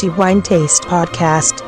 The Wine Taste Podcast.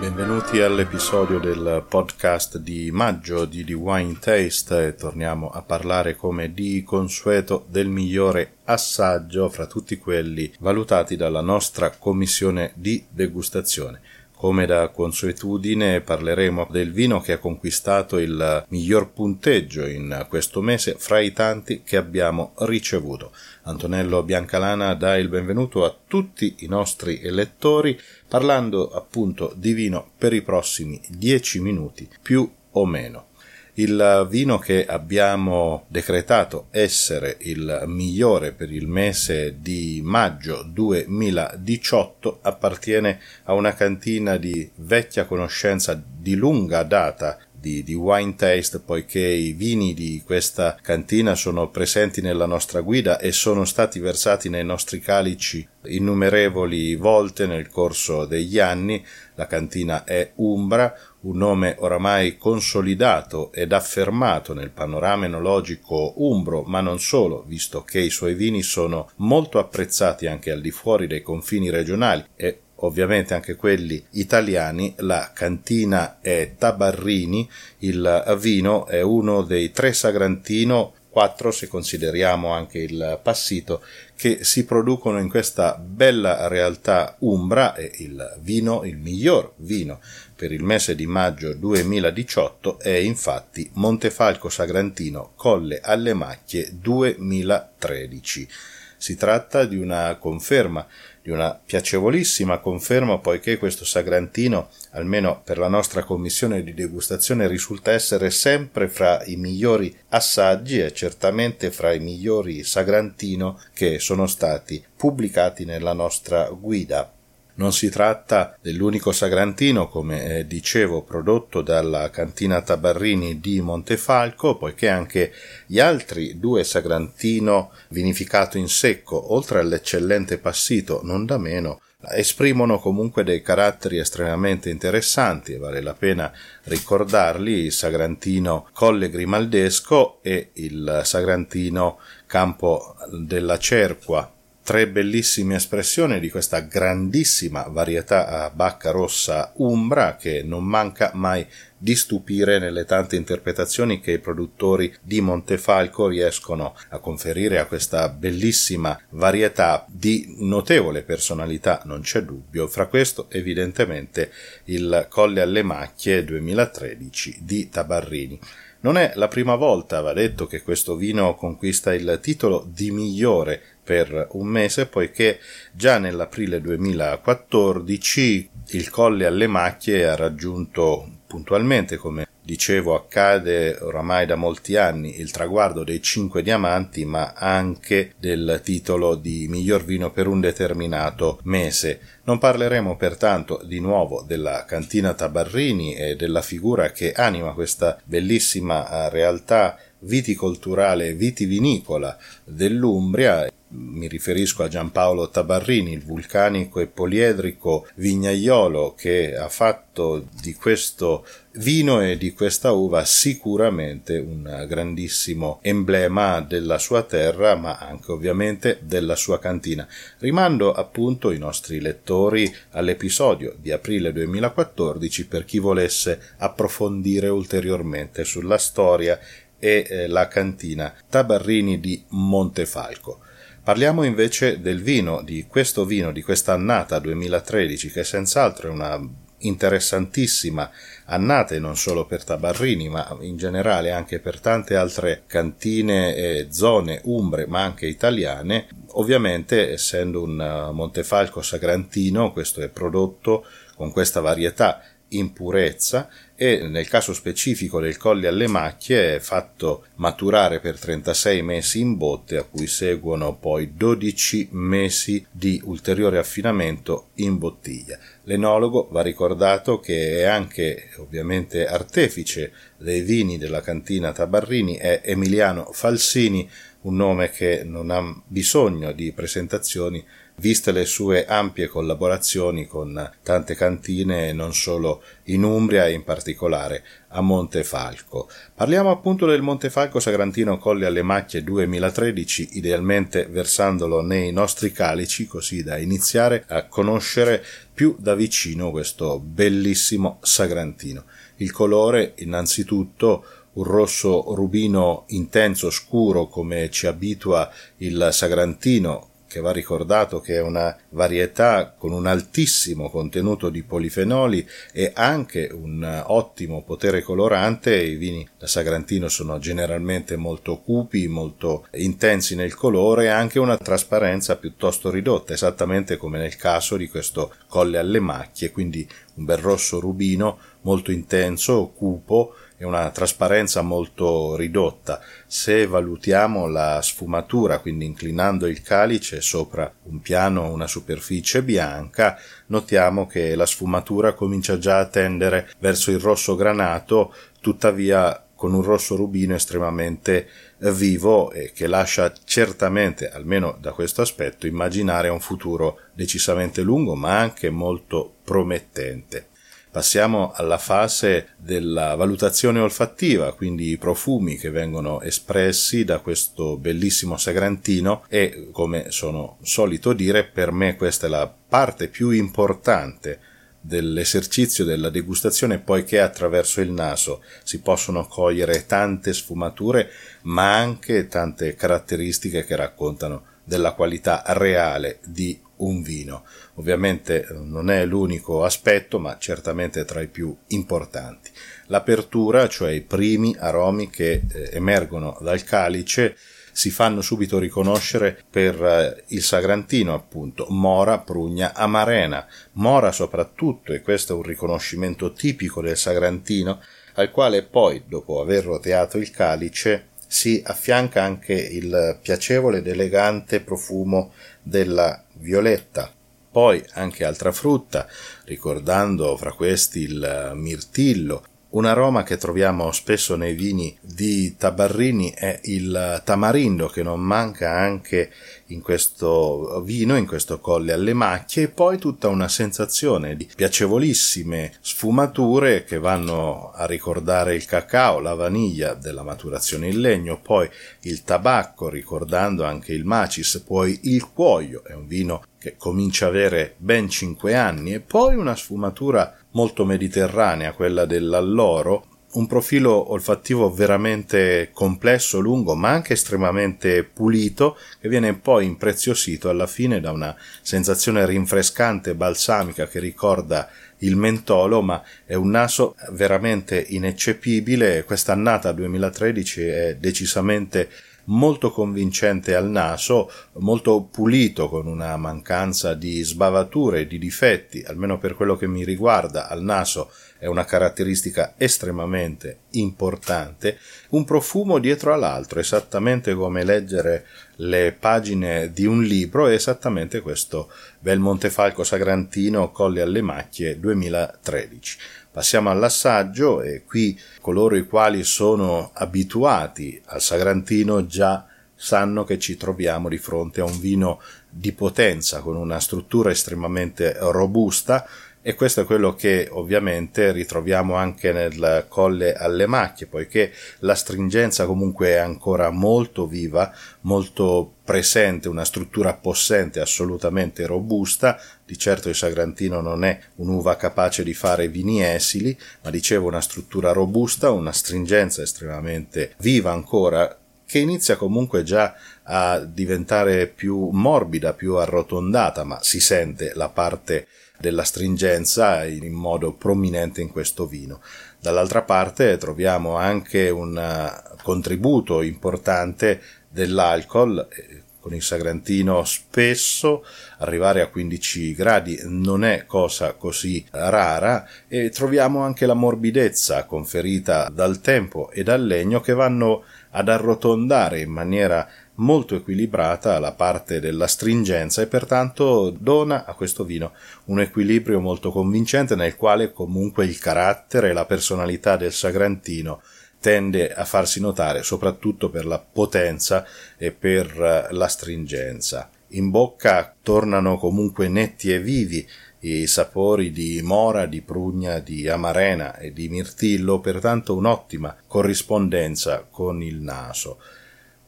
Benvenuti all'episodio del podcast di maggio di The Wine Taste e torniamo a parlare come di consueto del migliore assaggio fra tutti quelli valutati dalla nostra commissione di degustazione. Come da consuetudine parleremo del vino che ha conquistato il miglior punteggio in questo mese fra i tanti che abbiamo ricevuto. Antonello Biancalana dà il benvenuto a tutti i nostri lettori parlando appunto di vino per i prossimi dieci minuti più o meno. Il vino che abbiamo decretato essere il migliore per il mese di maggio 2018 appartiene a una cantina di vecchia conoscenza di lunga data di, di, Wine Taste, poiché i vini di questa cantina sono presenti nella nostra guida e sono stati versati nei nostri calici innumerevoli volte nel corso degli anni. La cantina è Umbra, un nome oramai consolidato ed affermato nel panorama enologico umbro, ma non solo, visto che i suoi vini sono molto apprezzati anche al di fuori dei confini regionali e ovviamente anche quelli italiani, la cantina è Tabarrini, il vino è uno dei tre Sagrantino 4 se consideriamo anche il passito che si producono in questa bella realtà umbra e il vino, il miglior vino per il mese di maggio 2018 è infatti Montefalco Sagrantino Colle alle Macchie 2013. Si tratta di una conferma di una piacevolissima conferma poiché questo Sagrantino, almeno per la nostra commissione di degustazione, risulta essere sempre fra i migliori assaggi e certamente fra i migliori Sagrantino che sono stati pubblicati nella nostra guida non si tratta dell'unico Sagrantino, come eh, dicevo, prodotto dalla cantina Tabarrini di Montefalco, poiché anche gli altri due Sagrantino vinificato in secco, oltre all'eccellente passito, non da meno, esprimono comunque dei caratteri estremamente interessanti e vale la pena ricordarli il Sagrantino Colle Grimaldesco e il Sagrantino Campo della Cerqua tre bellissime espressioni di questa grandissima varietà a bacca rossa umbra che non manca mai di stupire nelle tante interpretazioni che i produttori di Montefalco riescono a conferire a questa bellissima varietà di notevole personalità, non c'è dubbio, fra questo evidentemente il Colle alle Macchie 2013 di Tabarrini. Non è la prima volta, va detto, che questo vino conquista il titolo di migliore per un mese, poiché già nell'aprile 2014 il Colle alle Macchie ha raggiunto puntualmente, come dicevo accade oramai da molti anni, il traguardo dei cinque diamanti, ma anche del titolo di miglior vino per un determinato mese. Non parleremo pertanto di nuovo della cantina Tabarrini e della figura che anima questa bellissima eh, realtà viticolturale e vitivinicola dell'Umbria mi riferisco a Giampaolo Tabarrini, il vulcanico e poliedrico vignaiolo che ha fatto di questo vino e di questa uva sicuramente un grandissimo emblema della sua terra, ma anche ovviamente della sua cantina. Rimando appunto i nostri lettori all'episodio di aprile 2014 per chi volesse approfondire ulteriormente sulla storia e eh, la cantina Tabarrini di Montefalco. Parliamo invece del vino, di questo vino, di questa annata 2013, che senz'altro è una interessantissima annata e non solo per Tabarrini, ma in generale anche per tante altre cantine e zone umbre, ma anche italiane. Ovviamente, essendo un eh, Montefalco sagrantino, questo è prodotto con questa varietà in purezza e nel caso specifico del Colli alle Macchie è fatto maturare per 36 mesi in botte a cui seguono poi 12 mesi di ulteriore affinamento in bottiglia. L'enologo va ricordato che è anche ovviamente artefice dei vini della cantina Tabarrini è Emiliano Falsini, un nome che non ha bisogno di presentazioni viste le sue ampie collaborazioni con tante cantine non solo in Umbria e in particolare a Montefalco. Parliamo appunto del Montefalco Sagrantino Colli alle Macchie 2013, idealmente versandolo nei nostri calici così da iniziare a conoscere più da vicino questo bellissimo Sagrantino. Il colore innanzitutto un rosso rubino intenso, scuro, come ci abitua il Sagrantino, che va ricordato che è una varietà con un altissimo contenuto di polifenoli e anche un ottimo potere colorante. I vini da Sagrantino sono generalmente molto cupi, molto intensi nel colore e anche una trasparenza piuttosto ridotta, esattamente come nel caso di questo Colle alle Macchie, quindi un bel rosso rubino molto intenso, cupo, e una trasparenza molto ridotta. Se valutiamo la sfumatura, quindi inclinando il calice sopra un piano, una superficie bianca, notiamo che la sfumatura comincia già a tendere verso il rosso granato, tuttavia con un rosso rubino estremamente vivo e che lascia certamente, almeno da questo aspetto, immaginare un futuro decisamente lungo ma anche molto promettente. Passiamo alla fase della valutazione olfattiva, quindi i profumi che vengono espressi da questo bellissimo sagrantino e, come sono solito dire, per me questa è la parte più importante dell'esercizio della degustazione poiché attraverso il naso si possono cogliere tante sfumature ma anche tante caratteristiche che raccontano della qualità reale di un vino. Ovviamente eh, non è l'unico aspetto, ma certamente tra i più importanti. L'apertura, cioè i primi aromi che eh, emergono dal calice, si fanno subito riconoscere per eh, il sagrantino, appunto, mora, prugna, amarena. Mora soprattutto, e questo è un riconoscimento tipico del sagrantino, al quale poi, dopo aver roteato il calice, si affianca anche il piacevole ed elegante profumo della violetta. Poi anche altra frutta, ricordando fra questi il mirtillo, un aroma che troviamo spesso nei vini di Tabarrini è il tamarindo che non manca anche in questo vino, in questo colle alle macchie e poi tutta una sensazione di piacevolissime sfumature che vanno a ricordare il cacao, la vaniglia della maturazione in legno, poi il tabacco ricordando anche il macis, poi il cuoio, è un vino che comincia a avere ben 5 anni, e poi una sfumatura molto mediterranea, quella dell'alloro, un profilo olfattivo veramente complesso, lungo, ma anche estremamente pulito, che viene poi impreziosito alla fine da una sensazione rinfrescante, balsamica, che ricorda il mentolo, ma è un naso veramente ineccepibile. Questa annata 2013 è decisamente molto convincente al naso, molto pulito con una mancanza di sbavature e di difetti, almeno per quello che mi riguarda, al naso è una caratteristica estremamente importante, un profumo dietro all'altro, esattamente come leggere le pagine di un libro, è esattamente questo. Bel Montefalco Sagrantino Colli alle Macchie 2013. Passiamo all'assaggio e qui coloro i quali sono abituati al Sagrantino già sanno che ci troviamo di fronte a un vino di potenza con una struttura estremamente robusta e questo è quello che ovviamente ritroviamo anche nel colle alle macchie, poiché la stringenza comunque è ancora molto viva, molto presente, una struttura possente assolutamente robusta, di certo il Sagrantino non è un'uva capace di fare vini esili, ma dicevo una struttura robusta, una stringenza estremamente viva ancora, che inizia comunque già a diventare più morbida, più arrotondata, ma si sente la parte della stringenza in modo prominente in questo vino. Dall'altra parte troviamo anche un eh, contributo importante dell'alcol eh, con il Sagrantino spesso arrivare a 15 gradi non è cosa così rara e troviamo anche la morbidezza conferita dal tempo e dal legno che vanno ad arrotondare in maniera molto equilibrata la parte della stringenza e pertanto dona a questo vino un equilibrio molto convincente nel quale comunque il carattere e la personalità del Sagrantino tende a farsi notare soprattutto per la potenza e per la stringenza. in bocca tornano comunque netti e vivi i sapori di mora, di prugna, di amarena e di mirtillo, pertanto un'ottima corrispondenza con il naso.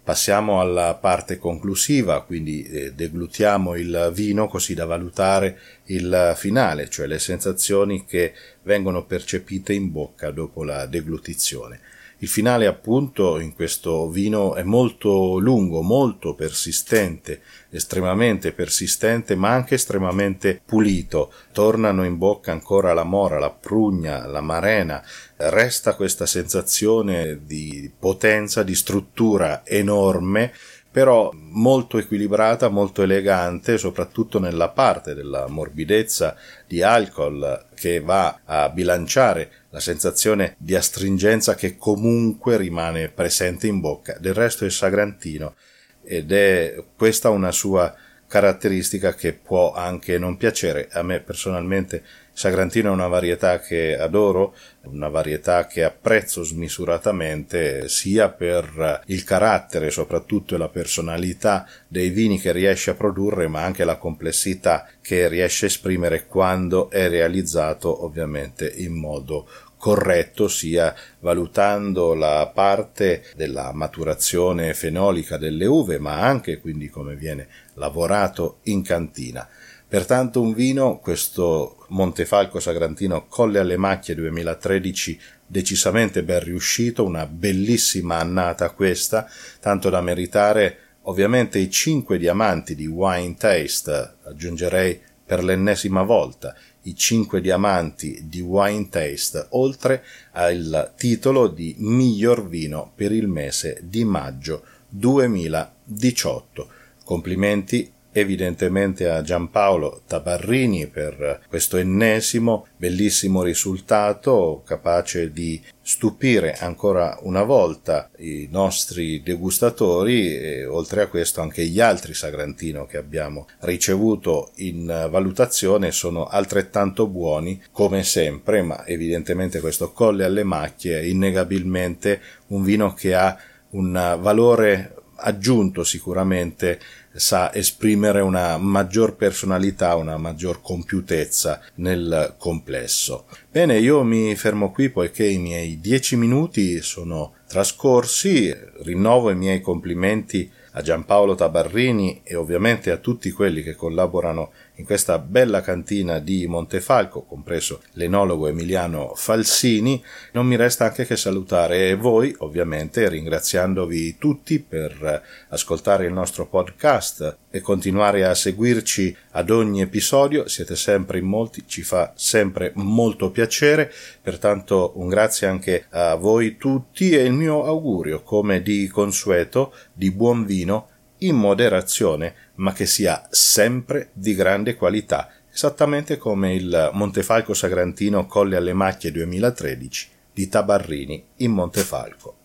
Passiamo alla parte conclusiva, quindi eh, deglutiamo il vino così da valutare il finale, cioè le sensazioni che vengono percepite in bocca dopo la deglutizione. Il finale appunto in questo vino è molto lungo, molto persistente, estremamente persistente ma anche estremamente pulito. Tornano in bocca ancora la mora, la prugna, la marena. Resta questa sensazione di potenza, di struttura enorme però molto equilibrata, molto elegante, soprattutto nella parte della morbidezza di alcol che va a bilanciare la sensazione di astringenza che comunque rimane presente in bocca. Del resto è sagrantino ed è questa una sua caratteristica che può anche non piacere. A me personalmente Sagrantino è una varietà che adoro, una varietà che apprezzo smisuratamente sia per il carattere, soprattutto la personalità dei vini che riesce a produrre, ma anche la complessità che riesce a esprimere quando è realizzato ovviamente in modo corretto sia valutando la parte della maturazione fenolica delle uve, ma anche quindi come viene lavorato in cantina. Pertanto un vino, questo Montefalco Sagrantino Colle alle Macchie 2013, decisamente ben riuscito, una bellissima annata questa, tanto da meritare ovviamente i cinque diamanti di Wine Taste, aggiungerei per l'ennesima volta i cinque diamanti di Wine Taste, oltre al titolo di miglior vino per il mese di maggio 2018. Complimenti evidentemente a Giampaolo Tabarrini per questo ennesimo bellissimo risultato capace di stupire ancora una volta i nostri degustatori e oltre a questo anche gli altri Sagrantino che abbiamo ricevuto in valutazione sono altrettanto buoni come sempre ma evidentemente questo Colle alle macchie è innegabilmente un vino che ha un valore aggiunto sicuramente sa esprimere una maggior personalità, una maggior compiutezza nel complesso. Bene, io mi fermo qui poiché i miei dieci minuti sono trascorsi, rinnovo i miei complimenti a Giampaolo Tabarrini e ovviamente a tutti quelli che collaborano in questa bella cantina di Montefalco, compreso l'enologo Emiliano Falsini, non mi resta anche che salutare voi, ovviamente, ringraziandovi tutti per ascoltare il nostro podcast e continuare a seguirci ad ogni episodio. Siete sempre in molti, ci fa sempre molto piacere, pertanto un grazie anche a voi tutti e il mio augurio, come di consueto, di buon vino in moderazione, ma che sia sempre di grande qualità, esattamente come il Montefalco Sagrantino Colle alle Macchie 2013 di Tabarrini in Montefalco.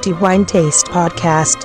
The Wine Taste Podcast